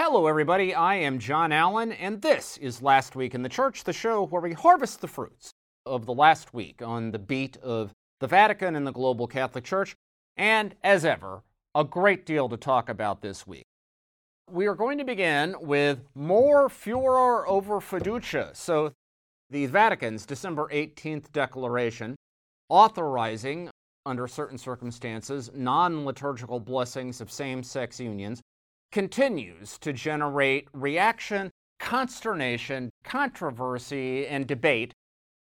Hello, everybody. I am John Allen, and this is Last Week in the Church, the show where we harvest the fruits of the last week on the beat of the Vatican and the global Catholic Church. And as ever, a great deal to talk about this week. We are going to begin with more furor over fiducia. So, the Vatican's December 18th declaration authorizing, under certain circumstances, non liturgical blessings of same sex unions continues to generate reaction, consternation, controversy, and debate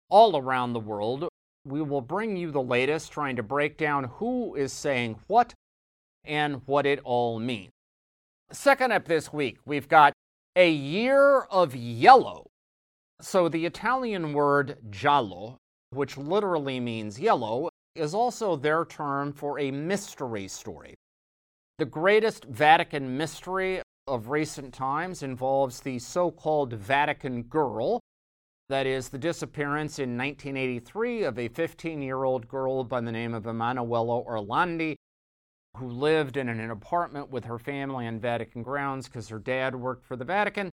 all around the world. We will bring you the latest, trying to break down who is saying what and what it all means. Second up this week, we've got a year of yellow. So the Italian word giallo, which literally means yellow, is also their term for a mystery story. The greatest Vatican mystery of recent times involves the so called Vatican girl. That is, the disappearance in 1983 of a 15 year old girl by the name of Emanuela Orlandi, who lived in an apartment with her family on Vatican grounds because her dad worked for the Vatican.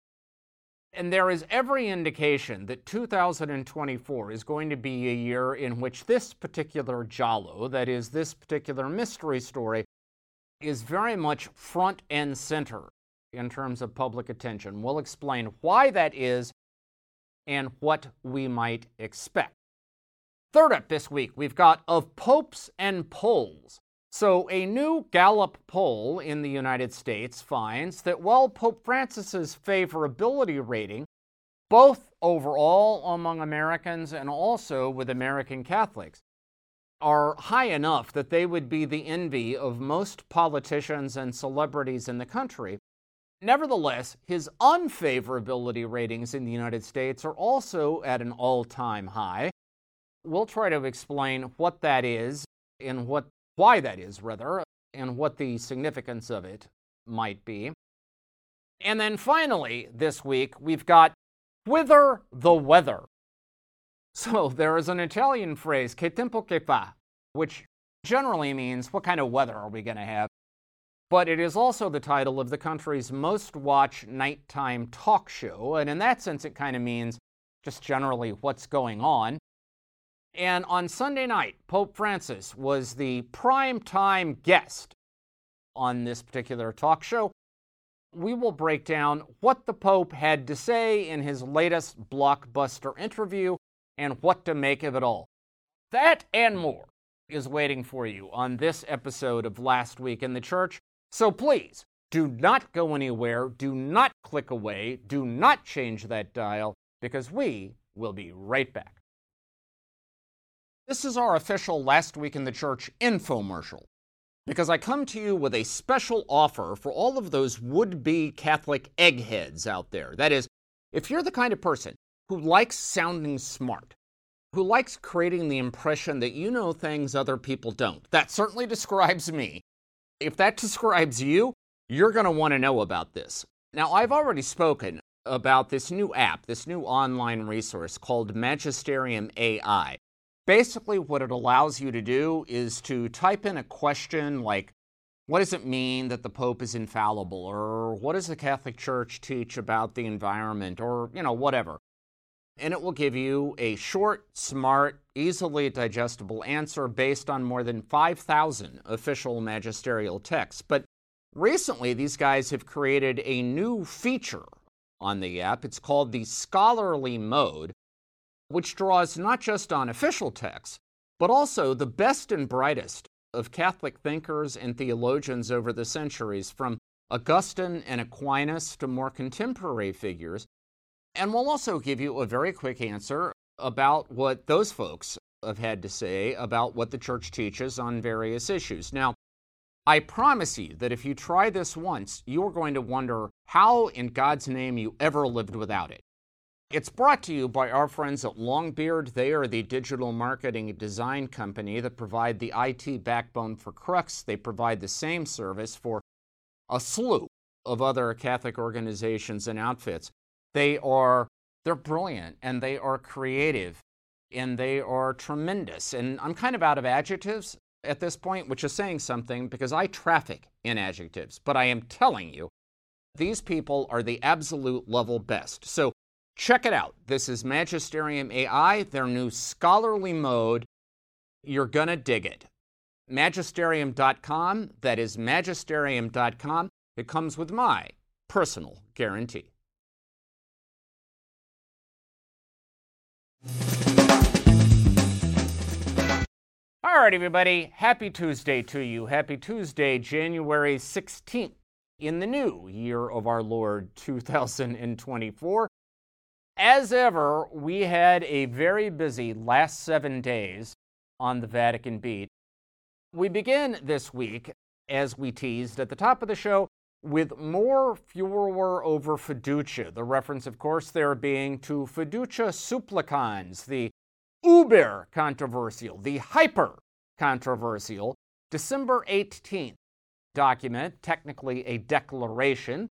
And there is every indication that 2024 is going to be a year in which this particular Giallo, that is, this particular mystery story, is very much front and center in terms of public attention. We'll explain why that is and what we might expect. Third up this week, we've got of popes and polls. So, a new Gallup poll in the United States finds that while Pope Francis's favorability rating, both overall among Americans and also with American Catholics, are high enough that they would be the envy of most politicians and celebrities in the country. Nevertheless, his unfavorability ratings in the United States are also at an all time high. We'll try to explain what that is and what, why that is, rather, and what the significance of it might be. And then finally, this week, we've got Whither the Weather. So there is an Italian phrase, che tempo che fa, which generally means what kind of weather are we going to have? But it is also the title of the country's most watched nighttime talk show, and in that sense, it kind of means just generally what's going on. And on Sunday night, Pope Francis was the prime time guest on this particular talk show. We will break down what the Pope had to say in his latest blockbuster interview and what to make of it all. That and more is waiting for you on this episode of Last Week in the Church. So please do not go anywhere, do not click away, do not change that dial, because we will be right back. This is our official Last Week in the Church infomercial because I come to you with a special offer for all of those would be Catholic eggheads out there. That is, if you're the kind of person who likes sounding smart, who likes creating the impression that you know things other people don't. That certainly describes me. If that describes you, you're going to want to know about this. Now, I've already spoken about this new app, this new online resource called Magisterium AI. Basically, what it allows you to do is to type in a question like, what does it mean that the Pope is infallible? Or what does the Catholic Church teach about the environment? Or, you know, whatever and it will give you a short, smart, easily digestible answer based on more than 5,000 official magisterial texts. But recently, these guys have created a new feature on the app. It's called the Scholarly Mode, which draws not just on official texts, but also the best and brightest of Catholic thinkers and theologians over the centuries, from Augustine and Aquinas to more contemporary figures and we'll also give you a very quick answer about what those folks have had to say about what the church teaches on various issues. Now, I promise you that if you try this once, you are going to wonder how in God's name you ever lived without it. It's brought to you by our friends at Longbeard. They are the digital marketing design company that provide the IT backbone for Crux. They provide the same service for a slew of other Catholic organizations and outfits. They are they're brilliant and they are creative and they are tremendous. And I'm kind of out of adjectives at this point, which is saying something because I traffic in adjectives. But I am telling you These people are the absolute level best. So check it out. This is Magisterium AI, their new scholarly mode. You're going to dig it. Magisterium.com, that is magisterium.com. It comes with my personal guarantee. All right, everybody. Happy Tuesday to you. Happy Tuesday, January 16th, in the new year of our Lord 2024. As ever, we had a very busy last seven days on the Vatican beat. We begin this week, as we teased at the top of the show, with more furor over fiducia. The reference, of course, there being to fiducia supplicans, the uber controversial, the hyper controversial December 18th document, technically a declaration,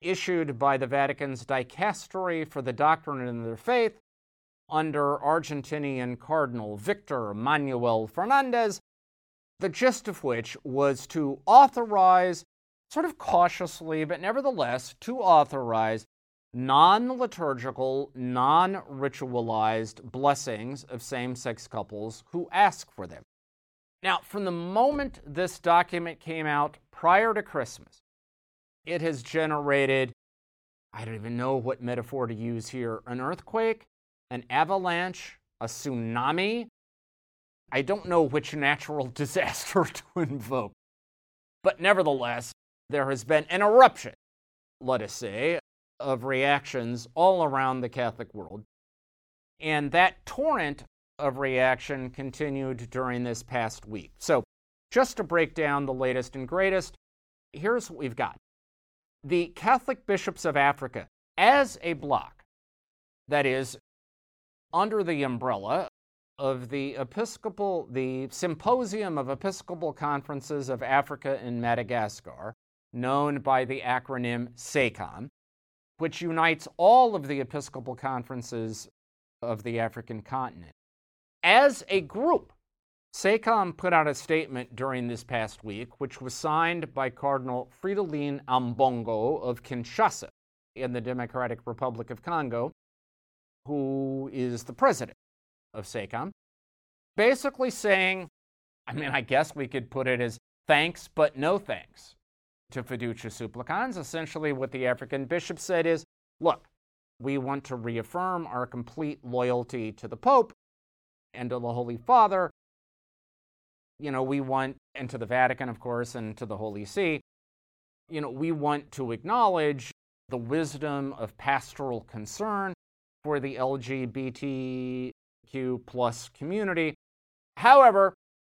issued by the Vatican's Dicastery for the Doctrine and the Faith under Argentinian Cardinal Victor Manuel Fernandez, the gist of which was to authorize, sort of cautiously, but nevertheless, to authorize non liturgical, non ritualized blessings of same sex couples who ask for them. Now, from the moment this document came out prior to Christmas, it has generated, I don't even know what metaphor to use here, an earthquake, an avalanche, a tsunami. I don't know which natural disaster to invoke. But nevertheless, there has been an eruption, let us say, of reactions all around the Catholic world. And that torrent of reaction continued during this past week. So, just to break down the latest and greatest, here's what we've got. The Catholic bishops of Africa, as a bloc, that is, under the umbrella of the Episcopal, the Symposium of Episcopal Conferences of Africa and Madagascar, known by the acronym SECAM, which unites all of the Episcopal conferences of the African continent. As a group, SECAM put out a statement during this past week, which was signed by Cardinal Fridolin Ambongo of Kinshasa in the Democratic Republic of Congo, who is the president of SECAM, basically saying, I mean, I guess we could put it as thanks, but no thanks to Fiducia Supplicans. Essentially, what the African bishop said is, look, we want to reaffirm our complete loyalty to the Pope and to the Holy Father. You know, we want, and to the Vatican, of course, and to the Holy See, you know, we want to acknowledge the wisdom of pastoral concern for the LGBTQ plus community. However,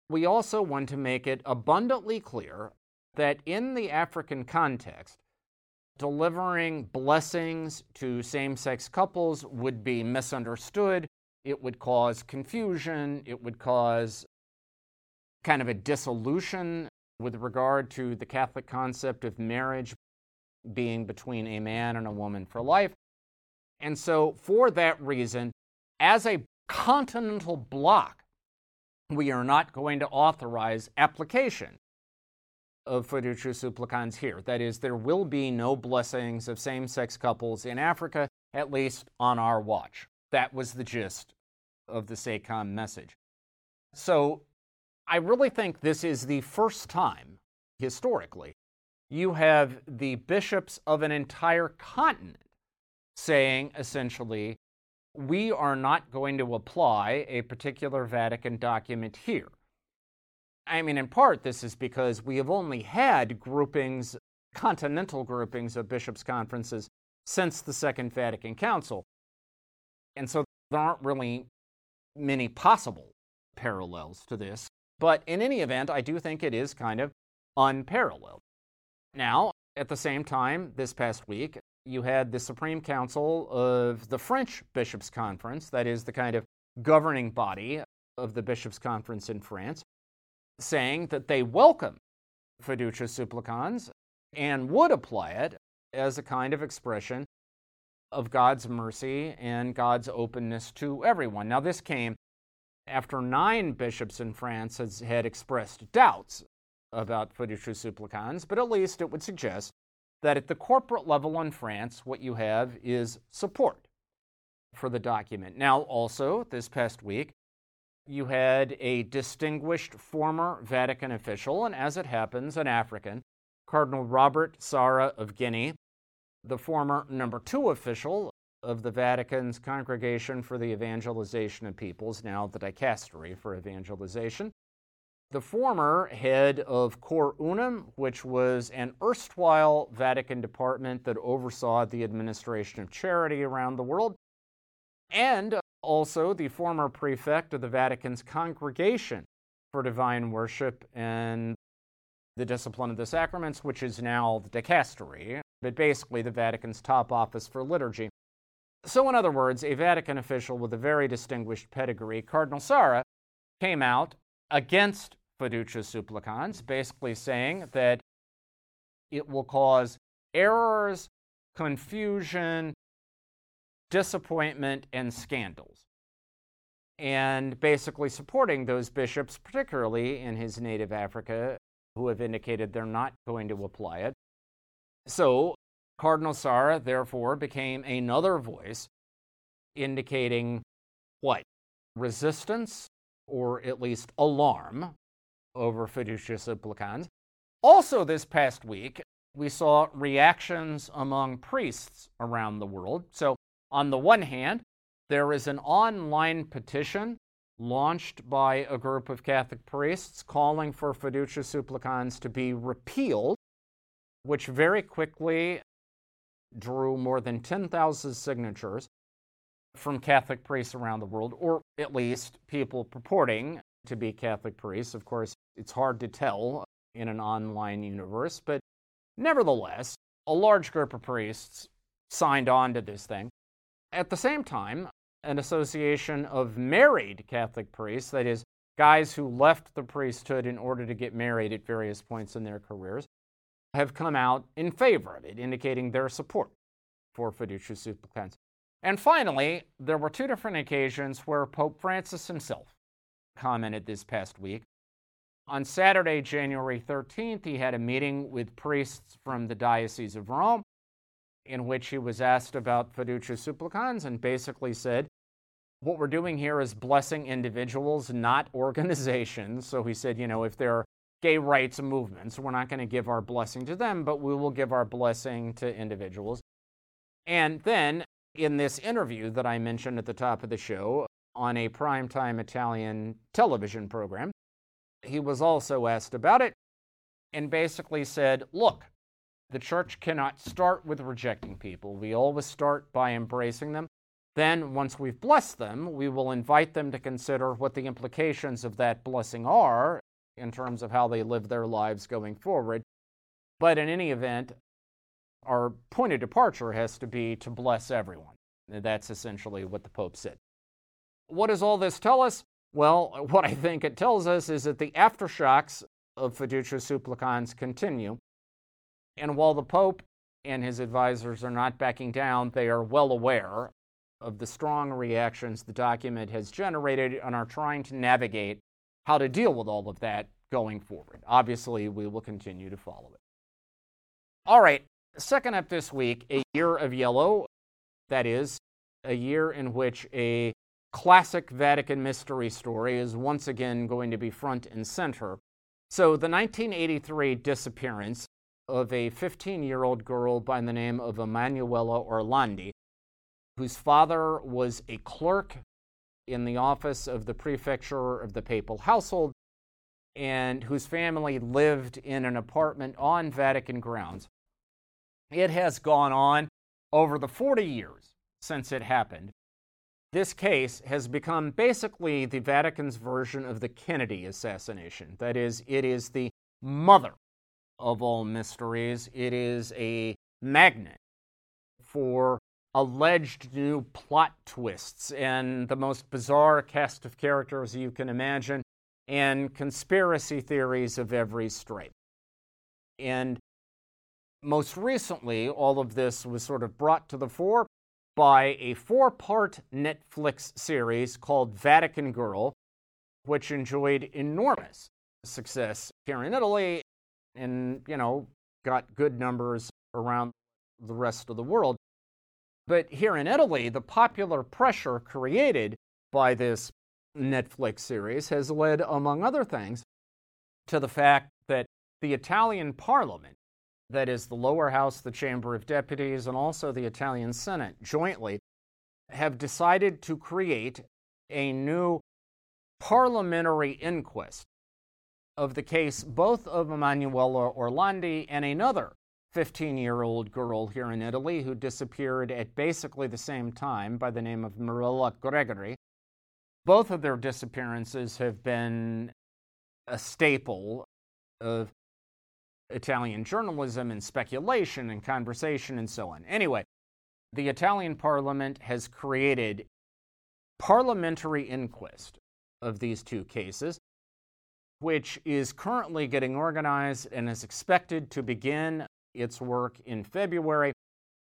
we also want to make it abundantly clear that in the African context, delivering blessings to same sex couples would be misunderstood it would cause confusion, it would cause kind of a dissolution with regard to the Catholic concept of marriage being between a man and a woman for life. And so, for that reason, as a continental bloc, we are not going to authorize application of fiducia supplicans here. That is, there will be no blessings of same sex couples in Africa, at least on our watch. That was the gist of the SECAM message. So I really think this is the first time historically you have the bishops of an entire continent saying essentially, we are not going to apply a particular Vatican document here. I mean, in part, this is because we have only had groupings, continental groupings of bishops' conferences since the Second Vatican Council. And so there aren't really many possible parallels to this. But in any event, I do think it is kind of unparalleled. Now, at the same time, this past week, you had the Supreme Council of the French Bishops' Conference, that is the kind of governing body of the Bishops' Conference in France, saying that they welcome fiducia supplicans and would apply it as a kind of expression of God's mercy and God's openness to everyone. Now, this came after nine bishops in France has, had expressed doubts about fiducia supplicans, but at least it would suggest that at the corporate level in France, what you have is support for the document. Now, also, this past week, you had a distinguished former Vatican official, and as it happens, an African, Cardinal Robert Sarah of Guinea, the former number two official of the Vatican's Congregation for the Evangelization of Peoples, now the Dicastery for Evangelization. The former head of Cor Unum, which was an erstwhile Vatican department that oversaw the administration of charity around the world, and also the former prefect of the Vatican's Congregation for Divine Worship and the Discipline of the Sacraments, which is now the Dicastery, but basically the Vatican's top office for liturgy. So, in other words, a Vatican official with a very distinguished pedigree, Cardinal Sarah, came out against fiducia supplicans, basically saying that it will cause errors, confusion, disappointment, and scandals. And basically supporting those bishops, particularly in his native Africa, who have indicated they're not going to apply it. So, Cardinal Sarah, therefore, became another voice indicating what? Resistance or at least alarm over fiducia supplicans. Also, this past week, we saw reactions among priests around the world. So, on the one hand, there is an online petition launched by a group of Catholic priests calling for fiducia supplicans to be repealed, which very quickly drew more than 10,000 signatures from Catholic priests around the world, or at least people purporting to be Catholic priests. Of course, it's hard to tell in an online universe, but nevertheless, a large group of priests signed on to this thing. At the same time, an association of married Catholic priests, that is, guys who left the priesthood in order to get married at various points in their careers, have come out in favor of it, indicating their support for fiducia supplicans. And finally, there were two different occasions where Pope Francis himself commented this past week. On Saturday, January 13th, he had a meeting with priests from the Diocese of Rome in which he was asked about fiducia supplicans and basically said, What we're doing here is blessing individuals, not organizations. So he said, You know, if there are gay rights movements, we're not going to give our blessing to them, but we will give our blessing to individuals. And then in this interview that I mentioned at the top of the show on a primetime Italian television program, he was also asked about it and basically said, Look, the church cannot start with rejecting people. We always start by embracing them. Then, once we've blessed them, we will invite them to consider what the implications of that blessing are in terms of how they live their lives going forward. But in any event, our point of departure has to be to bless everyone. That's essentially what the Pope said. What does all this tell us? Well, what I think it tells us is that the aftershocks of fiducia supplicans continue. And while the Pope and his advisors are not backing down, they are well aware of the strong reactions the document has generated and are trying to navigate how to deal with all of that going forward. Obviously, we will continue to follow it. All right, second up this week, a year of yellow. That is, a year in which a classic Vatican mystery story is once again going to be front and center. So, the 1983 disappearance of a 15 year old girl by the name of Emanuela Orlandi, whose father was a clerk in the office of the prefecture of the papal household and whose family lived in an apartment on Vatican grounds. It has gone on over the 40 years since it happened. This case has become basically the Vatican's version of the Kennedy assassination. That is, it is the mother of all mysteries. It is a magnet for alleged new plot twists and the most bizarre cast of characters you can imagine, and conspiracy theories of every stripe. And most recently, all of this was sort of brought to the fore by a four part Netflix series called Vatican Girl, which enjoyed enormous success here in Italy and, you know, got good numbers around the rest of the world. But here in Italy, the popular pressure created by this Netflix series has led, among other things, to the fact that the Italian parliament, that is, the lower house, the Chamber of Deputies, and also the Italian Senate jointly, have decided to create a new parliamentary inquest of the case both of Emanuela Orlandi and another 15 year old girl here in Italy who disappeared at basically the same time by the name of Mirella Gregori. Both of their disappearances have been a staple of Italian journalism and speculation and conversation and so on. Anyway, the Italian parliament has created parliamentary inquest of these two cases, which is currently getting organized and is expected to begin its work in February.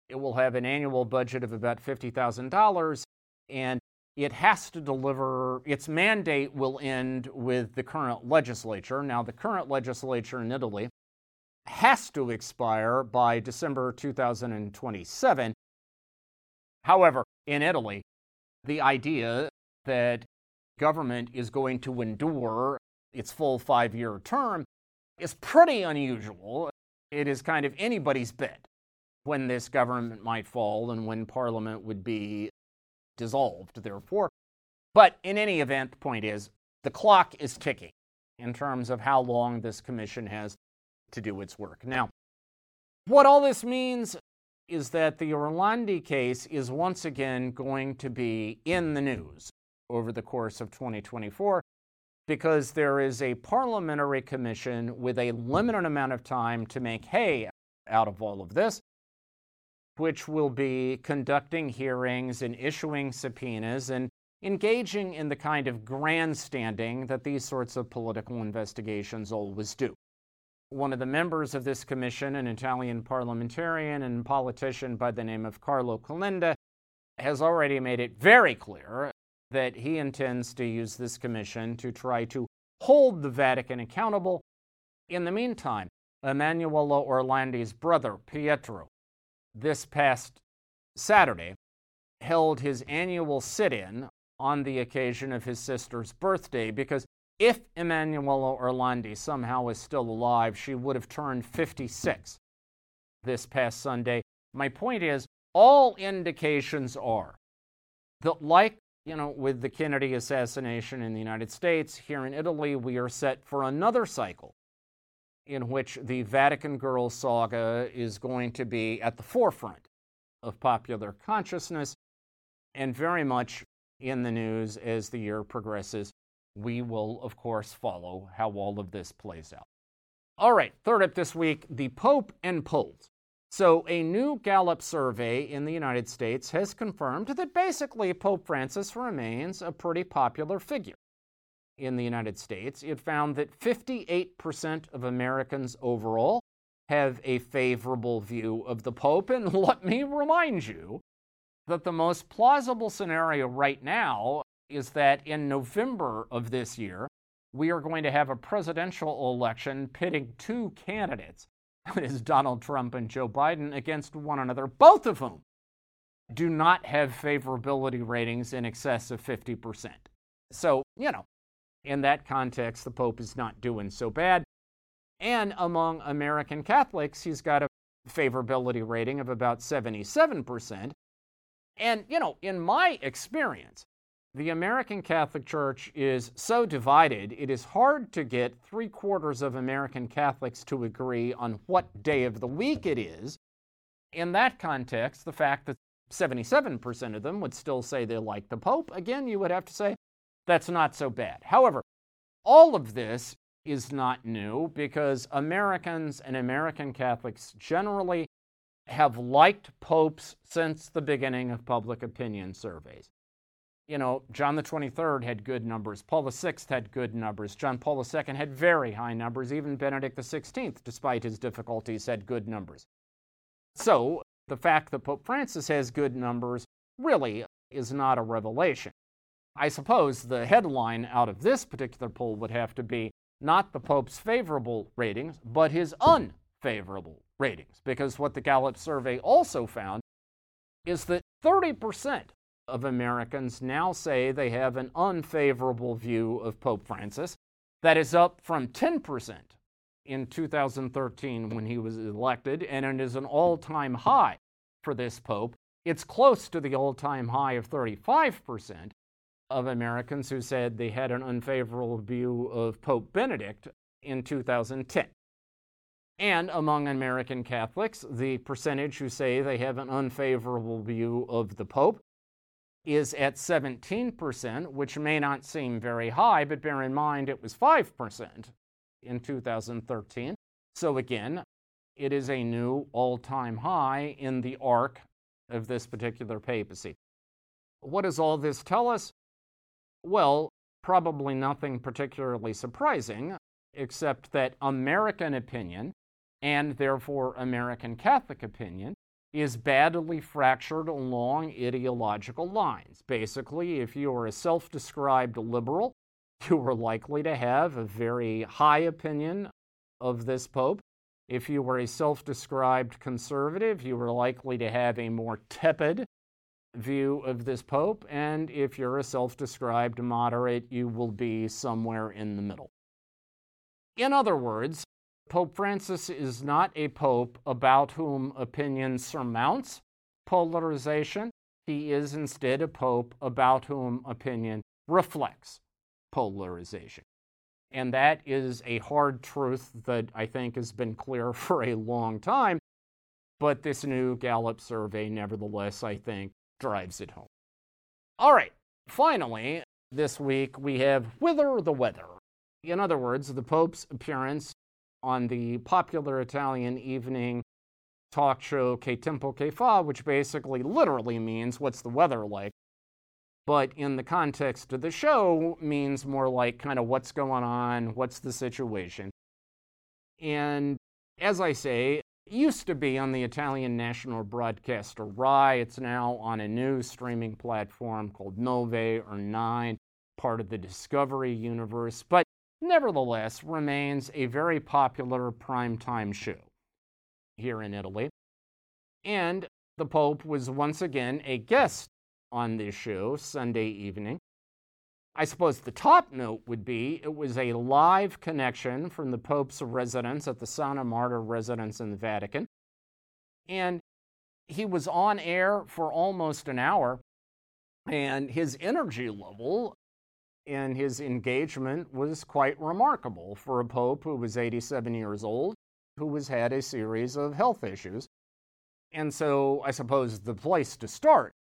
It will have an annual budget of about $50,000 and it has to deliver, its mandate will end with the current legislature. Now, the current legislature in Italy has to expire by December 2027. However, in Italy, the idea that government is going to endure its full five year term is pretty unusual. It is kind of anybody's bet when this government might fall and when parliament would be dissolved, therefore. But in any event, the point is the clock is ticking in terms of how long this commission has to do its work. Now, what all this means is that the Orlandi case is once again going to be in the news over the course of 2024 because there is a parliamentary commission with a limited amount of time to make hay out of all of this, which will be conducting hearings and issuing subpoenas and engaging in the kind of grandstanding that these sorts of political investigations always do. One of the members of this commission, an Italian parliamentarian and politician by the name of Carlo Calenda, has already made it very clear that he intends to use this commission to try to hold the Vatican accountable. In the meantime, Emanuela Orlandi's brother, Pietro, this past Saturday, held his annual sit in on the occasion of his sister's birthday because if Emanuela Orlandi somehow is still alive, she would have turned 56 this past Sunday. My point is, all indications are that, like you know, with the Kennedy assassination in the United States, here in Italy, we are set for another cycle in which the Vatican Girls saga is going to be at the forefront of popular consciousness and very much in the news as the year progresses we will, of course, follow how all of this plays out. All right, third up this week the Pope and polls. So, a new Gallup survey in the United States has confirmed that basically Pope Francis remains a pretty popular figure. In the United States, it found that 58% of Americans overall have a favorable view of the Pope. And let me remind you that the most plausible scenario right now is that in November of this year, we are going to have a presidential election pitting two candidates. That is Donald Trump and Joe Biden against one another, both of whom do not have favorability ratings in excess of 50%. So, you know, in that context, the Pope is not doing so bad. And among American Catholics, he's got a favorability rating of about 77%. And, you know, in my experience, the American Catholic Church is so divided, it is hard to get three quarters of American Catholics to agree on what day of the week it is. In that context, the fact that 77% of them would still say they like the Pope, again, you would have to say that's not so bad. However, all of this is not new because Americans and American Catholics generally have liked popes since the beginning of public opinion surveys you know, John the 23rd had good numbers. Paul the 6th had good numbers. John Paul II had very high numbers. Even Benedict the 16th, despite his difficulties, had good numbers. So the fact that Pope Francis has good numbers really is not a revelation. I suppose the headline out of this particular poll would have to be not the Pope's favorable ratings, but his unfavorable ratings. Because what the Gallup survey also found is that 30% of Americans now say they have an unfavorable view of Pope Francis. That is up from 10% in 2013 when he was elected, and it is an all time high for this Pope. It's close to the all time high of 35% of Americans who said they had an unfavorable view of Pope Benedict in 2010. And among American Catholics, the percentage who say they have an unfavorable view of the Pope is at 17%, which may not seem very high, but bear in mind it was 5% in 2013. So again, it is a new all time high in the arc of this particular papacy. What does all this tell us? Well, probably nothing particularly surprising, except that American opinion, and therefore American Catholic opinion, is badly fractured along ideological lines. Basically, if you are a self described liberal, you are likely to have a very high opinion of this Pope. If you were a self described conservative, you are likely to have a more tepid view of this Pope, and if you're a self described moderate, you will be somewhere in the middle. In other words, Pope Francis is not a pope about whom opinion surmounts polarization. He is instead a pope about whom opinion reflects polarization. And that is a hard truth that I think has been clear for a long time. But this new Gallup survey, nevertheless, I think, drives it home. All right, finally, this week we have Whither the Weather. In other words, the Pope's appearance on the popular Italian evening talk show Che Tempo Che Fa, which basically literally means what's the weather like. But in the context of the show, means more like kind of what's going on, what's the situation. And as I say, used to be on the Italian national broadcaster Rai. It's now on a new streaming platform called Nove or Nine, part of the Discovery universe, but nevertheless remains a very popular primetime show here in Italy. And the Pope was once again a guest on this show Sunday evening. I suppose the top note would be it was a live connection from the Pope's residence at the Santa Marta residence in the Vatican. And he was on air for almost an hour, and his energy level and his engagement was quite remarkable for a Pope who was 87 years old, who has had a series of health issues. And so I suppose the place to start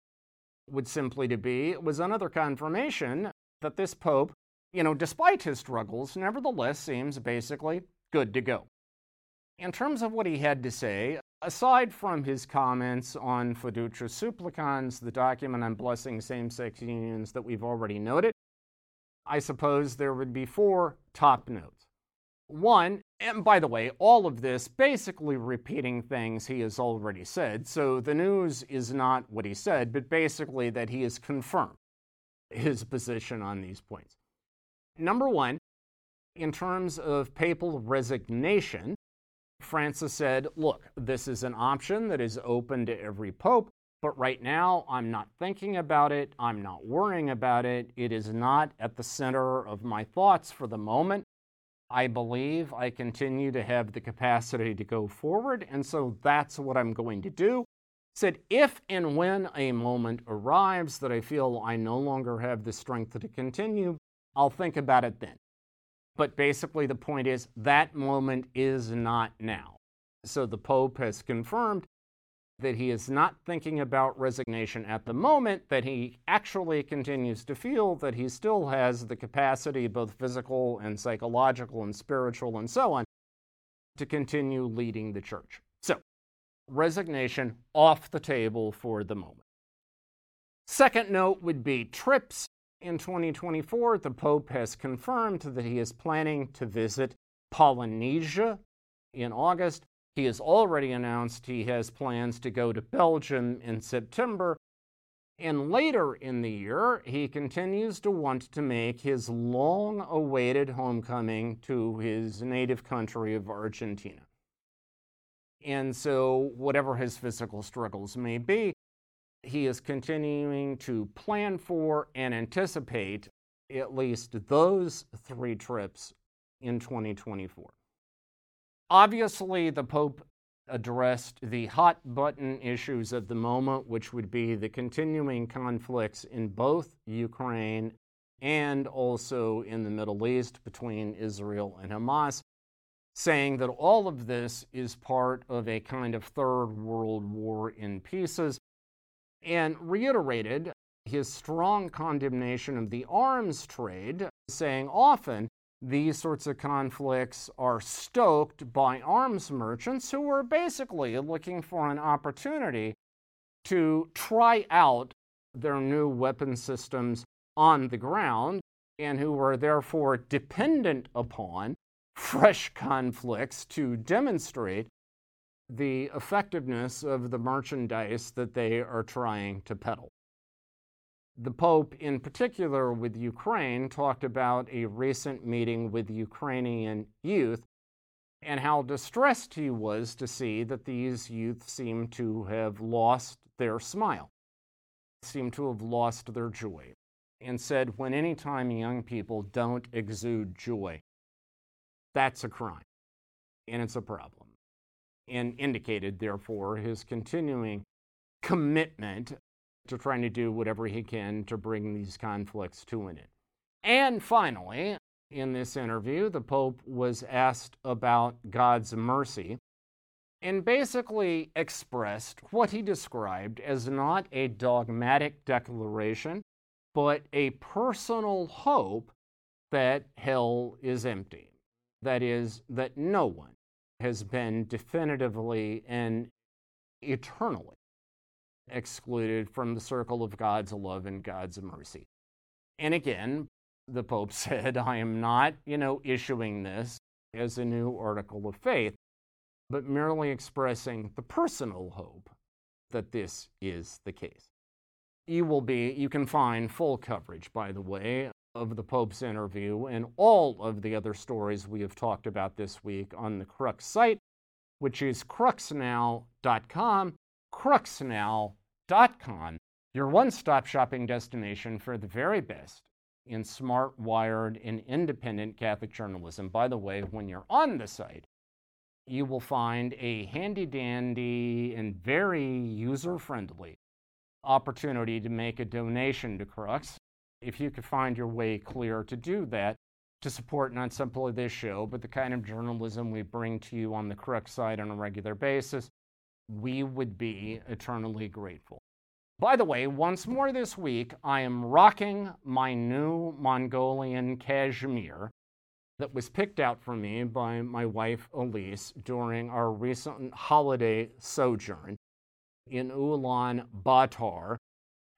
would simply to be it was another confirmation that this pope, you know, despite his struggles, nevertheless seems basically good to go. In terms of what he had to say, aside from his comments on Fiducia Supplicans, the document on blessing same sex unions that we've already noted, I suppose there would be four top notes. One, and by the way, all of this basically repeating things he has already said, so the news is not what he said, but basically that he has confirmed his position on these points. Number one, in terms of papal resignation, Francis said, look, this is an option that is open to every pope, but right now I'm not thinking about it. I'm not worrying about it. It is not at the center of my thoughts for the moment. I believe I continue to have the capacity to go forward, and so that's what I'm going to do said, if and when a moment arrives that I feel I no longer have the strength to continue, I'll think about it then. But basically, the point is that moment is not now. So the Pope has confirmed that he is not thinking about resignation at the moment, that he actually continues to feel that he still has the capacity, both physical and psychological and spiritual and so on, to continue leading the church So, resignation off the table for the moment. Second note would be trips. In 2024, the Pope has confirmed that he is planning to visit Polynesia in August. He has already announced he has plans to go to Belgium in September. And later in the year, he continues to want to make his long awaited homecoming to his native country of Argentina. And so, whatever his physical struggles may be, he is continuing to plan for and anticipate at least those three trips in 2024. Obviously, the Pope addressed the hot button issues of the moment, which would be the continuing conflicts in both Ukraine and also in the Middle East between Israel and Hamas, saying that all of this is part of a kind of third world war in pieces, and reiterated his strong condemnation of the arms trade, saying often these sorts of conflicts are stoked by arms merchants who are basically looking for an opportunity to try out their new weapon systems on the ground and who are therefore dependent upon fresh conflicts to demonstrate the effectiveness of the merchandise that they are trying to peddle. The Pope, in particular with Ukraine, talked about a recent meeting with Ukrainian youth and how distressed he was to see that these youth seemed to have lost their smile, seemed to have lost their joy, and said, when any time young people don't exude joy, that's a crime and it's a problem. And indicated, therefore, his continuing commitment to trying to do whatever he can to bring these conflicts to an end. And finally, in this interview, the Pope was asked about God's mercy and basically expressed what he described as not a dogmatic declaration, but a personal hope that hell is empty. That is, that no one has been definitively and eternally excluded from the circle of God's love and God's mercy. And again, the Pope said, I am not, you know, issuing this as a new article of faith, but merely expressing the personal hope that this is the case. You will be, you can find full coverage, by the way, of the Pope's interview and all of the other stories we have talked about this week on the Crux site, which is cruxnow.com cruxnow.com, your one stop shopping destination for the very best in smart, wired, and independent Catholic journalism. By the way, when you're on the site, you will find a handy dandy and very user friendly opportunity to make a donation to Crux. If you could find your way clear to do that, to support not simply this show, but the kind of journalism we bring to you on the Crux site on a regular basis, we would be eternally grateful. By the way, once more this week, I am rocking my new Mongolian cashmere that was picked out for me by my wife Elise during our recent holiday sojourn in Ulaanbaatar.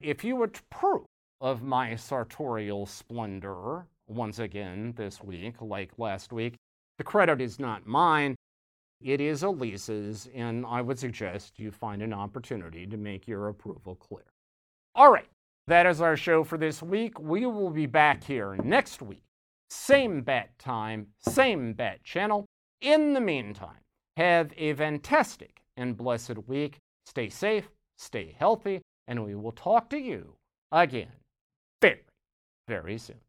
If you would proof of my sartorial splendor once again this week, like last week, the credit is not mine. It is Elise's, and I would suggest you find an opportunity to make your approval clear. All right, that is our show for this week. We will be back here next week. Same bat time, same bat channel. In the meantime, have a fantastic and blessed week. Stay safe, stay healthy, and we will talk to you again very, very soon.